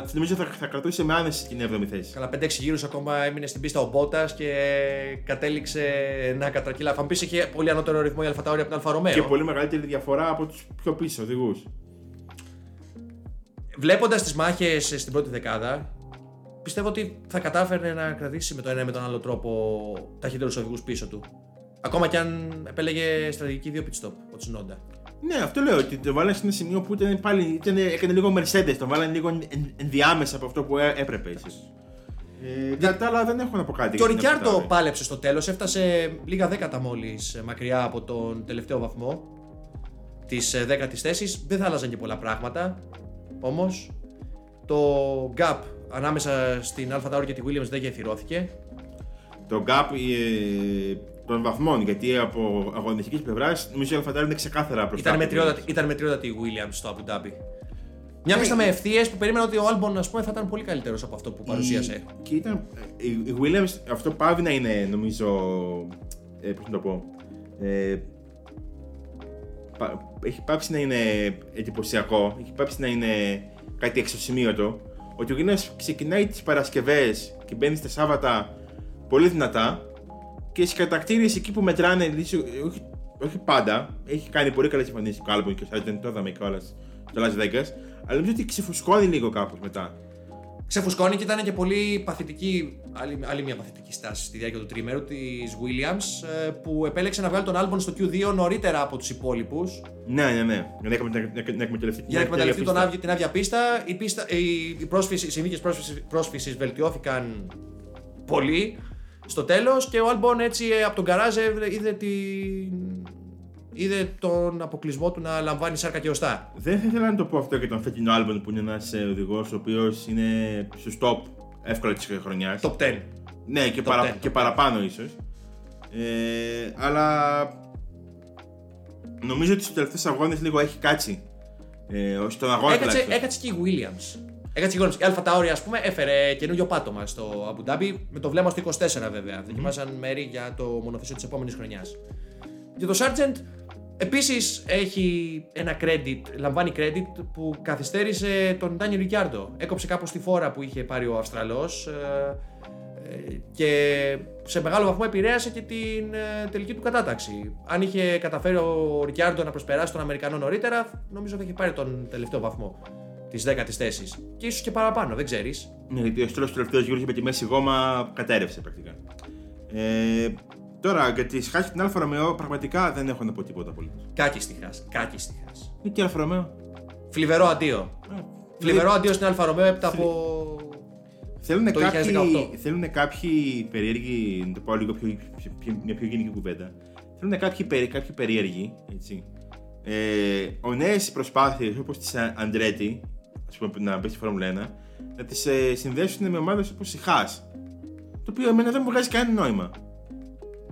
θα θα, νομίζω θα, θα κρατούσε με άνεση την 7η θέση. Καλά, 5-6 γύρους ακόμα έμεινε στην πίστα ο Μπότας και κατέληξε να κατρακυλά. Θα μου πεις είχε πολύ ανώτερο ρυθμό η AlphaTauri από την Alfa Romeo. Και πολύ μεγαλύτερη διαφορά από τους πιο πίσω οδηγούς. Βλέποντας τις μάχες στην πρώτη δεκάδα, πιστεύω ότι θα κατάφερε να κρατήσει με τον ένα ή με τον άλλο τρόπο ταχύτερους οδηγούς πίσω του. Ακόμα κι αν επέλεγε στρατηγική δύο pit stop ο Τσουνόντα. Ναι, αυτό λέω ότι το βάλανε σε ένα σημείο που ήταν πάλι, ήταν, έκανε λίγο Mercedes, το βάλανε λίγο εν- ενδιάμεσα από αυτό που έ- έπρεπε ίσω. Ε, κατά τα άλλα δεν έχω να πω κάτι. Και ο για την Ρικιάρντο Αλφα Τάουρι. πάλεψε στο τέλος, έφτασε λίγα δέκατα μόλις μακριά από τον τελευταίο βαθμό της δέκατης θέσης. Δεν θα άλλαζαν και πολλά πράγματα. Όμως το gap ανάμεσα στην Αλφα Tauri και τη Williams δεν γεφυρώθηκε. Το gap ε, των βαθμών, γιατί από αγωνιστικής πλευράς νομίζω η Αλφα Τάουρι είναι ξεκάθαρα μπροστά. Ήταν από τη μετριότατη, Williams. ήταν μετριότατη η Williams στο Abu Dhabi. Μια Ναι, πίστα με η- ευθείε που περίμενα ότι ο Albon ας πούμε, θα ήταν πολύ καλύτερος από αυτό που παρουσίασε. Η- Και ήταν. Η, η Williams, αυτό πάβει να είναι νομίζω. Ε, πώς να το πω. Ε, πα- έχει πάψει να είναι εντυπωσιακό, έχει πάψει να είναι κάτι εξωσημείωτο. Ότι ο Williams ξεκινάει τις Παρασκευές και μπαίνει στα Σάββατα πολύ δυνατά και στι κατακτήρε εκεί που μετράνε, λύση- όχι, όχι πάντα, έχει κάνει πολύ καλές εμφανίσει ο Κάλμπον και ο Σάρτζεντ, το είδαμε κιόλας στο Las Vegas, αλλά νομίζω ότι ξεφουσκώνει λίγο κάπως μετά. Ξεφουσκώνει και ήταν και πολύ παθητική, άλλη, άλλη μια παθητική στάση στη διάρκεια του τριμέρου της Williams ε, που επέλεξε να βγάλει τον Albon στο Q2 νωρίτερα από τους υπόλοιπους Ναι, ναι, ναι. Για να, εκμε- να, να, να εκμεταλλευτεί για να εκμεταλλευτεί την τον άδεια άδεια, την άδεια πίστα. Η πίστα οι, οι, πρόσφυση, οι συνθήκες πρόσφυσης βελτιώθηκαν πολύ στο τέλος και ο Albon έτσι ε, από τον καράζ ε, είδε, την... είδε τον αποκλεισμό του να λαμβάνει σάρκα και οστά. Δεν θα ήθελα να το πω αυτό για τον φετινό Άλμπον που είναι ένας οδηγός ο οποίος είναι στους top εύκολα της χρονιάς. Top 10. Ναι, και, top παρα, 10, και top 10. παραπάνω ίσως. Ε, αλλά νομίζω ότι στους τελευταίους αγώνες λίγο έχει κάτσει. Ε, στον αγώνα Έκατσε, τουλάχιστον. έκατσε και η Williams. Έκατσε η Williams. Η Αλφα Tauri, ας πούμε, έφερε καινούριο πάτωμα στο Abu Dhabi με το βλέμμα στο 24 βέβαια. Δοκιμάσαν μέρη για το μονοθέσιο της επόμενης χρονιάς. Για το Sargent, επίσης έχει ένα credit, λαμβάνει credit που καθυστέρησε τον Ντάνι Ρικιάρντο. Έκοψε κάπως τη φόρα που είχε πάρει ο Αυστραλός και σε μεγάλο βαθμό επηρέασε και την ε, τελική του κατάταξη. Αν είχε καταφέρει ο Ρικιάρντο να προσπεράσει τον Αμερικανό νωρίτερα, νομίζω θα είχε πάρει τον τελευταίο βαθμό τη 10η θέση. Και ίσως και παραπάνω, δεν ξέρεις. Ναι, γιατί ο Στρολ τελευταίο γύρος με τη μέση γόμα κατέρρευσε πρακτικά. Ε, τώρα για τη Haas και την Alfa Romeo πραγματικά δεν έχω να πω τίποτα απολύτως. Κάκιστη Haas, κάκιστη Haas. Είναι και Alfa Romeo. Θλιβερό αντίο. Ε, Θλιβερό αντίο στην Alfa Romeo έπειτα από. Θέλουν Το κάποιοι, 2018. θέλουν κάποιοι περίεργοι, να το πω λίγο πιο, πιο, πιο- μια πιο γενική κουβέντα. Θέλουν κάποιοι, περί- κάποιοι περίεργοι, έτσι. Ε, ο νέες προσπάθειες όπως της Αντρέτι, α πούμε, να μπει στη Φόρμουλα 1, να τις ε, συνδέσουν με ομάδες όπως η Χά. Το οποίο εμένα δεν μου βγάζει κανένα νόημα.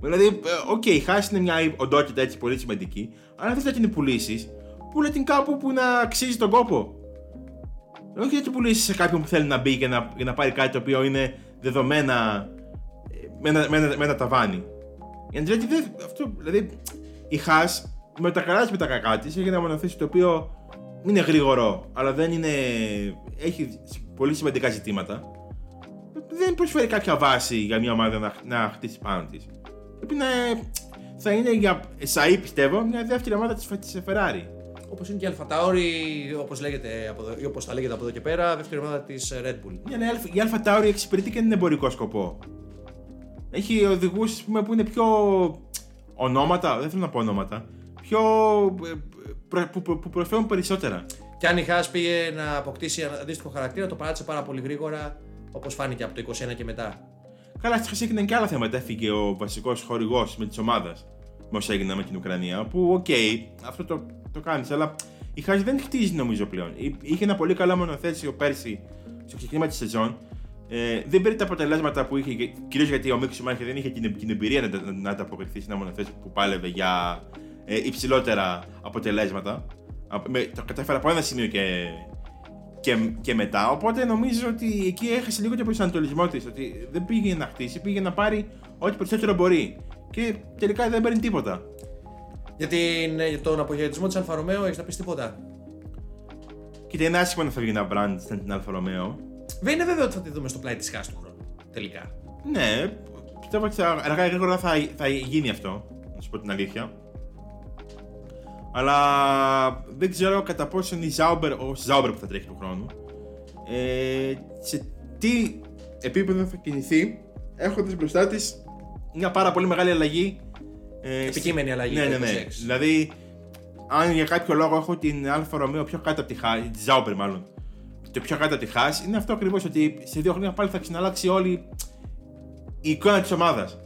Δηλαδή, ε, οκ, η Haas είναι μια οντότητα έτσι πολύ σημαντική, αλλά αν θε να την πουλήσεις, πούλε την κάπου που να αξίζει τον κόπο. Όχι να την πουλήσεις σε κάποιον που θέλει να μπει για να, για να πάρει κάτι το οποίο είναι δεδομένα ε, με ένα, με ένα, με ένα ταβάνι. Η Αντρέτη δεν. Αυτό, δηλαδή, η Χά με τα καλά της με τα κακά της έχει ένα μονοθέσιο το οποίο είναι γρήγορο, αλλά δεν είναι. έχει πολύ σημαντικά ζητήματα. Δεν προσφέρει κάποια βάση για μια ομάδα να, να χτίσει πάνω της. Πρέπει να. θα είναι για ΣΑΗ πιστεύω μια δεύτερη ομάδα της της Ferrari. Όπως είναι και η Αλφα Tauri, όπως όπως θα λέγεται από εδώ και πέρα, δεύτερη ομάδα της Red Bull. Ναι, ναι, η Alpha Tauri εξυπηρετεί και έναν εμπορικό σκοπό. Έχει οδηγούς που είναι πιο ονόματα, δεν θέλω να πω ονόματα, πιο. Ε, προ- που, που, που προσφέρουν περισσότερα. Και αν η Haas πήγε να αποκτήσει ένα αντίστοιχο χαρακτήρα, το παράτησε πάρα πολύ γρήγορα, όπως φάνηκε από το 21 και μετά. Καλά, στη έγιναν και άλλα θέματα. Έφυγε ο βασικός χορηγός με τη ομάδα με όσα έγιναν με την Ουκρανία. Που, οκ, αυτό το, το κάνεις, αλλά η Χάζη δεν χτίζει νομίζω πλέον. Εί- Είχε ένα πολύ καλό μονοθέσιο πέρσι στο ξεκίνημα της σεζόν. Ε, δεν πήρε τα αποτελέσματα που είχε, κυρίως γιατί ο Μίξ Σουμάχερ δεν είχε την, την εμπειρία να, να, να ανταποκριθεί σε ένα μονοθέσιο που πάλευε για ε, υψηλότερα αποτελέσματα. Α, Με, το κατάφερα από ένα σημείο και, και, και μετά. Οπότε νομίζω ότι εκεί έχασε λίγο το προσανατολισμό της. Ότι δεν πήγε να χτίσει, πήγε να πάρει ό,τι περισσότερο μπορεί. Και τελικά δεν παίρνει τίποτα. Για, την, για τον αποχαιρετισμό της Alfa Romeo, έχεις να πεις τίποτα; Κοίτα, είναι άσχημο να φεύγει ένα brand σαν την Alfa Romeo. Δεν είναι βέβαιο ότι θα τη δούμε στο πλάι της Haas του χρόνου. Τελικά. Ναι, πιστεύω ότι θα- αργά ή γρήγορα θα, θα γίνει αυτό. Να σου πω την αλήθεια. Αλλά δεν ξέρω κατά πόσο είναι η Sauber, ο Sauber που θα τρέχει του χρόνου. Ε, σε τι επίπεδο θα κινηθεί, έχοντας μπροστά της μια πάρα πολύ μεγάλη αλλαγή. Ε, Επικείμενη αλλαγή Ναι, το ναι, ναι. 26. Δηλαδή, αν για κάποιο λόγο έχω την Alfa Romeo πιο κάτω από τη Haas, τη Sauber μάλλον, το πιο κάτω από τη Haas, είναι αυτό ακριβώς ότι σε δύο χρόνια πάλι θα ξαναλλάξει όλη η εικόνα της ομάδας.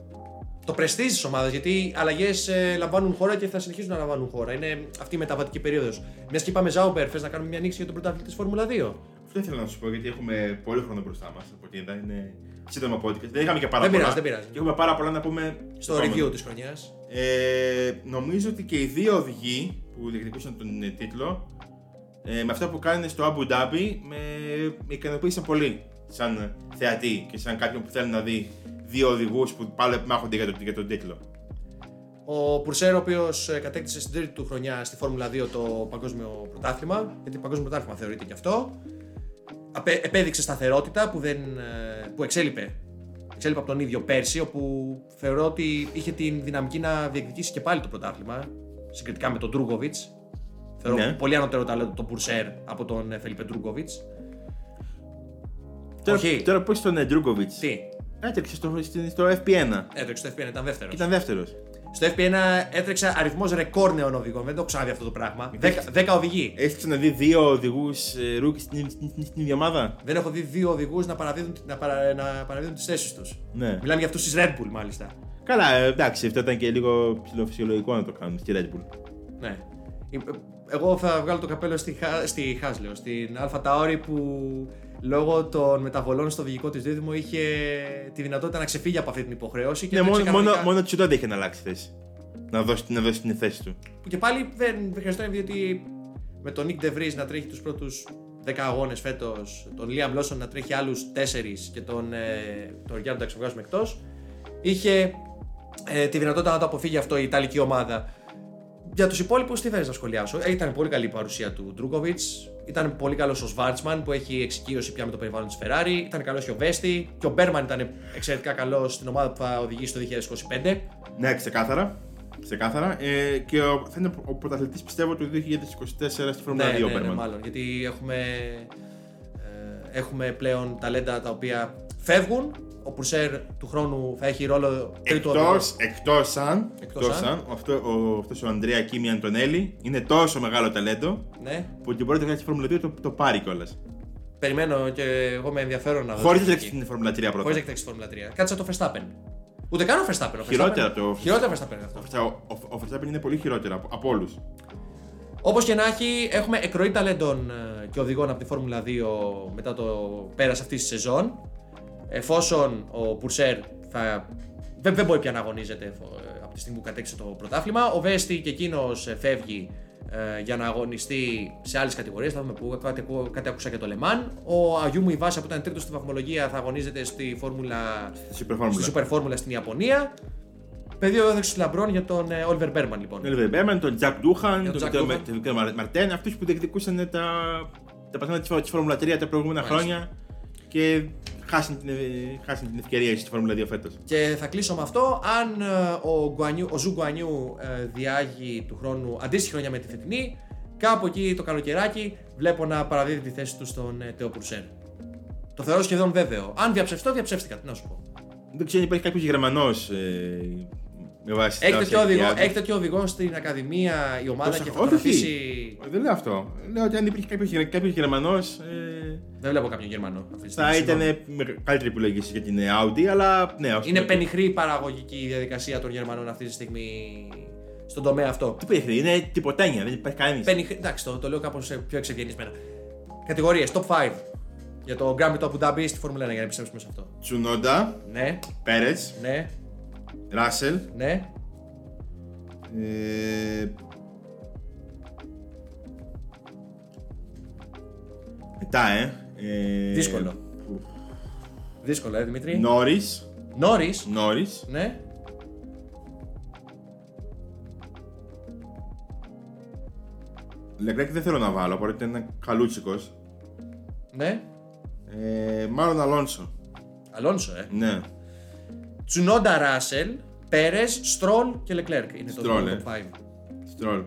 Το πρεστίζ της ομάδας, γιατί οι αλλαγές λαμβάνουν χώρα και θα συνεχίσουν να λαμβάνουν χώρα. Είναι αυτή η μεταβατική περίοδος. Μιας και είπαμε Sauber, θες να κάνουμε μια νύξη για τον πρωταθλητή της Φόρμουλα 2. Αυτό ήθελα να σου πω γιατί έχουμε πολύ χρόνο μπροστά μας. Από ό,τι είδα είναι σύντομο podcast. Δεν είχαμε και πάρα Δεν πολλά. πειράζει, δεν πειράζει. Και έχουμε πάρα πολλά να πούμε Στο επόμενο. review της χρονιάς. Ε, νομίζω ότι και οι δύο οδηγοί που διεκδικούσαν τον ε, τίτλο ε, με αυτό που κάνουν στο Abu Dhabi με, με ικανοποίησαν πολύ σαν θεατή και σαν κάποιον που θέλει να δει δύο οδηγούς που πάλι μάχονται για τον, για τον τίτλο. Ο Πουρσέρ, ο οποίος κατέκτησε στην τρίτη του χρονιά στη Φόρμουλα 2 το παγκόσμιο πρωτάθλημα, γιατί παγκόσμιο πρωτάθλημα θεωρείται και αυτό. Απέ- επέδειξε σταθερότητα που, δεν, ε, που εξέλιπε. Εξέλιπε από τον ίδιο πέρσι, όπου θεωρώ ότι είχε την δυναμική να διεκδικήσει και πάλι το πρωτάθλημα συγκριτικά με τον Ντρούγκοβιτ. Θεωρώ Ναι. πολύ ανώτερο ταλέντο τον Πουρσέρ από τον ε, Φελιπέ Ντρούγκοβιτ. Τώρα, Όχι. τώρα πώς τον Ντρούγκοβιτ. Τι, Έτρεξε στο, στην- στο FP1 έτρεξε στο FP1, ήταν δεύτερος. και ήταν δεύτερος. Στο FP1 έτρεξε αριθμός ρεκόρ νέων οδηγών. Δεν το έχω ξαναδεί αυτό το πράγμα. 10 οδηγοί. Έχεις ξαναδεί δύο οδηγούς ε, rookie στην, στην, στην, στην ίδια ομάδα; Δεν έχω δει δύο οδηγούς να παραδίδουν, να παρα, να παραδίδουν τις θέσεις τους. Ναι. Μιλάμε για αυτούς της Red Bull, μάλιστα. Καλά, ε, εντάξει, αυτό ήταν και λίγο ψιλοφυσιολογικό να το κάνουν στη Red Bull. Ναι. Ε, Εγώ θα βγάλω το καπέλο στη, Χα- στη Haas, λέω, στην AlphaTauri που λόγω των μεταβολών στο οδηγικό της δίδυμο είχε τη δυνατότητα να ξεφύγει από αυτή την υποχρέωση. Και Ναι, έτρεξε μόνο, μόνο, κανονικά, μόνο Τσουνόντα είχε να αλλάξει θέση. Να δώσει, να δώσει την θέση του. Που και πάλι δεν, δεν χρειαζόταν διότι με τον Nick De Vries να τρέχει τους πρώτους 10 αγώνες φέτος, τον Liam Lawson να τρέχει άλλους 4 και τον, ε, τον Γιάννη να ξεβγάζουμε εκτός, είχε ε, τη δυνατότητα να το αποφύγει αυτό η Ιταλική ομάδα. Για τους υπόλοιπους, τι θέλεις να σχολιάσω; Ε, ήταν πολύ καλή η παρουσία του Ντρούκοβιτς. Ήταν πολύ καλός ο Σβάρτσμαν που έχει εξοικείωση πια με το περιβάλλον της Ferrari. Ήταν καλός και ο Βέστη. Και ο Μπέρμαν ήταν εξαιρετικά καλός στην ομάδα που θα οδηγήσει το 2025. Ναι, ξεκάθαρα. Ξεκάθαρα. Ε, και ο, θα είναι ο πρωταθλητής πιστεύω του 2024 στη Φόρμουλα 2 ναι, ο ναι, ναι, Μπέρμαν. μάλλον. Γιατί έχουμε, ε, έχουμε πλέον ταλέντα τα οποία φεύγουν. Ο Πουρσέρ του χρόνου θα έχει ρόλο τρίτου οδηγού. Εκτός, εκτός αν, Εκτός εκτός αν. αν, αυτό, ο, αυτός ο Ανδρέα Κίμι Αντωνέλη είναι τόσο μεγάλο ταλέντο Ναι. που την πρώτη χρονιά στη Φόρμουλα 2 το, το πάρει κιόλας. Περιμένω και εγώ με ενδιαφέρον να δω. Χωρίς τι να θα τρέξει γίνει. στην Φόρμουλα 3 πρώτα. Χωρίς να εκτέξει τη Φόρμουλα 3. Κάτσε το Verstappen. Ούτε καν ο Verstappen. ο Χειρότερα Verstappen- από το- Χειρότερα Verstappen είναι αυτό. Ο, ο, ο Verstappen είναι πολύ χειρότερο από, από όλους. Όπως και να έχει, έχουμε εκροή ταλέντων ε, και οδηγών από τη Φόρμουλα 2 μετά το πέρας αυτής της σεζόν. Εφόσον ο Πουρσέρ θα... δεν, δεν μπορεί πια να αγωνίζεται εφο- ε, από τη στιγμή που κατέξε το πρωτάθλημα. Ο Βέστη και εκείνος φεύγει ε, για να αγωνιστεί σε άλλες κατηγορίες. Θα δούμε που κάτι, ακού- κάτι άκουσα για το Λεμάν. Ο Αγιούμου Ιβάσα που ήταν τρίτος στη βαθμολογία θα αγωνίζεται στη Φόρμουλα Στη Super Formula. στη Super Formula στην Ιαπωνία. Πεδίο έδειξης λαμπρών για τον Όλβερ Μπέρμαν λοιπόν. Τον Oliver Μπέρμαν, τον Τζακ Ντούχαν, Για τον τον Jack Βίκτορ Doohan. τον Βίκτορ Μαρ- Μαρτέν, αυτούς που διεκδικούσαν τα, τα παθήματα της Φόρμουλα 3 τα προηγούμενα Μάλιστα. χρόνια και χάσαν την, ε, χάσαν την ευκαιρία στη Φόρμουλα 2 φέτος. Και θα κλείσω με αυτό. Αν ε, ο, Γκουανιού, ο Ζου Γκουανιού ε, διάγει του χρόνου αντίστοιχη χρονιά με τη φετινή, κάπου εκεί το καλοκαιράκι βλέπω να παραδίδει τη θέση του στον ε, Τεό Πουρσέρ. Το θεωρώ σχεδόν βέβαιο. Αν διαψευστώ, διαψεύστηκα. Τι να σου πω. Δεν ξέρω αν υπάρχει κάποιος Γερμανός ε, με βάση Έχει τα τέτοιο, όσα οδηγό, διάβασα. έχει τέτοιο οδηγό στην Ακαδημία η ομάδα Τόσα- και θα όχι, τον όχι. αφήσει. Δεν λέω αυτό. Λέω ότι αν υπήρχε κάποιος κάποιος Γερμανός. Ε, Δεν βλέπω κάποιον Γερμανό αυτή τη στιγμή. θα συγγνώμη. ήταν με- καλύτερη επιλογή για την ε, Audi, αλλά ναι, ως Είναι το- πενιχρή η παραγωγική διαδικασία των Γερμανών αυτή τη στιγμή στον τομέα αυτό. Τι πενιχρή, είναι τυποτένια, δεν υπάρχει κανείς. Πενιχρή, εντάξει, το, το λέω κάπως πιο εξευγενισμένα. Κατηγορίες, top 5 για το Grand Prix του Abu Dhabi στη Φόρμουλα 1 για να επιστρέψουμε σε αυτό. Τσουνόντα, Ναι, Πέρε, ναι, Ράσελ. ναι. Ε, μετά, ε. ε Δύσκολο. Δύσκολο, ε, Δημήτρη. Νόρις. Νόρις. Νόρις. Ναι. Λεγκρέκ δεν θέλω να βάλω, οπότε είναι καλούτσικος. Ναι. Ε, μάλλον Αλόνσο. Αλόνσο, ε. Ναι. Τσουνόντα Ράσελ, Πέρες, Στρόλ και Λεκλέρκ είναι το Stroll, top ε. 5. Στρόλ.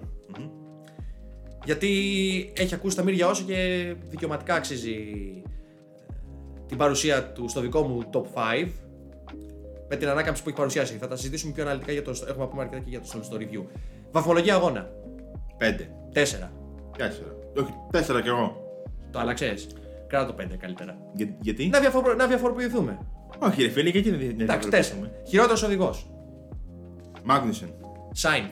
Γιατί έχει ακούσει τα μύρια όσο και δικαιωματικά αξίζει ε, την παρουσία του στο δικό μου top 5 με την ανάκαμψη που έχει παρουσιάσει. Θα τα συζητήσουμε πιο αναλυτικά για το, έχουμε να πούμε αρκετά και για το, στο review. Βαθμολογία αγώνα. Πέντε. 4. Τέσσερα. Όχι, τέσσερα κι εγώ. Το άλλαξες. Κράτα το 5 καλύτερα. Για- γιατί; Να, διαφορ, να διαφοροποιηθούμε. Όχι, ρε φίλε, γιατί δεν δεν Εντάξει, διαφοροποιηθούμε; 4. Χειρότερος οδηγός. Μάγνουσεν. Σάινθ.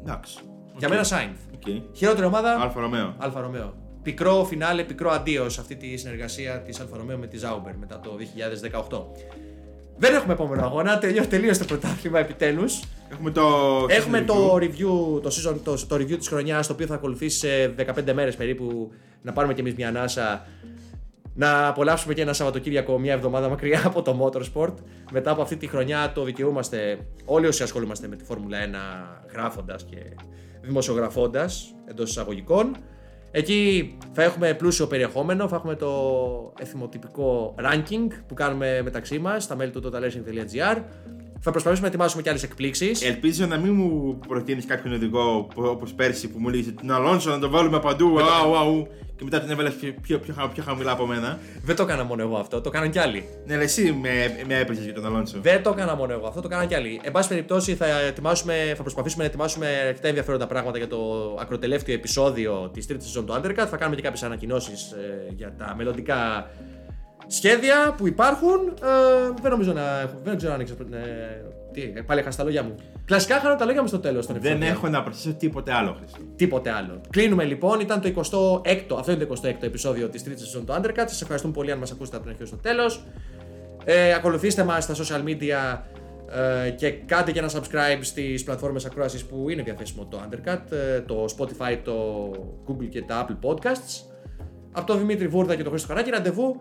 Εντάξει. Για μένα Σάινθ. Οκ. Χειρότερη ομάδα. Alfa Romeo. Alfa Romeo. Πικρό φινάλε, πικρό αντίο σε αυτή τη συνεργασία της Alfa Romeo με τη Ζάουμπερ μετά το 2018. Δεν έχουμε επόμενο αγώνα, τελείω, τελείωσε το πρωτάθλημα επιτέλους. Έχουμε το. Έχουμε season το review. review, το, season, το, το review της χρονιάς, το οποίο θα ακολουθήσει σε 15 μέρες περίπου, να πάρουμε κι εμείς μια ανάσα, να απολαύσουμε και ένα Σαββατοκύριακο μια εβδομάδα μακριά από το Motorsport. Μετά από αυτή τη χρονιά το δικαιούμαστε όλοι όσοι ασχολούμαστε με τη Φόρμουλα 1 γράφοντας και δημοσιογραφώντας εντός εισαγωγικών. Εκεί θα έχουμε πλούσιο περιεχόμενο, θα έχουμε το εθιμοτυπικό ranking που κάνουμε μεταξύ μας, στα μέλη του totalracing.gr. Θα προσπαθήσουμε να ετοιμάσουμε και άλλες εκπλήξεις. Ελπίζω να μην μου προτείνεις κάποιον οδηγό όπως πέρσι που μου λέει την Αλόνσο να το βάλουμε παντού. Αου, αου, και μετά την έβαλες πιο, πιο, πιο, χα- πιο χαμηλά από μένα. Δεν το έκανα μόνο εγώ αυτό, το έκαναν κι άλλοι. Ναι, αλλά εσύ με, με έπαιζε για τον Αλόνσο. Δεν το έκανα μόνο εγώ, αυτό το έκαναν κι άλλοι. Εν πάση περιπτώσει, θα, ετοιμάσουμε, θα προσπαθήσουμε να ετοιμάσουμε αρκετά ενδιαφέροντα πράγματα για το ακροτελεύτιο επεισόδιο της τρίτης σεζόν του Undercut. Θα κάνουμε και κάποιες ανακοινώσεις για τα μελλοντικά σχέδια που υπάρχουν. Ε, δεν νομίζω να έχω. Δεν ξέρω αν έχει. Ε, τι, ε, πάλι έχασα τα λόγια μου. Κλασικά χάνω τα λόγια μου στο τέλος των Δεν επεισόδιων. έχω να προσθέσω τίποτε άλλο, Χρήστο. Τίποτε άλλο. Κλείνουμε λοιπόν. Ήταν το 26ο, αυτό είναι το 26ο επεισόδιο της τρίτης σεζόν του Undercut. Σας ευχαριστούμε πολύ αν μας ακούσετε από την αρχή στο τέλος. Ε, ακολουθήστε μας στα social media ε, και κάντε και ένα subscribe στις πλατφόρμες ακρόασης που είναι διαθέσιμο το Undercut, ε, το Spotify, το Google και τα Apple Podcasts. Από τον Δημήτρη Βούρδα και τον Χρήστο Χαράκη, ραντεβού.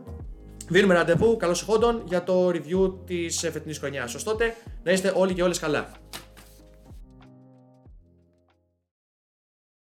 Δίνουμε ραντεβού, καλώς εχόντων, για το review της ε, φετινής χρονιάς. Ως τότε, να είστε όλοι και όλες καλά.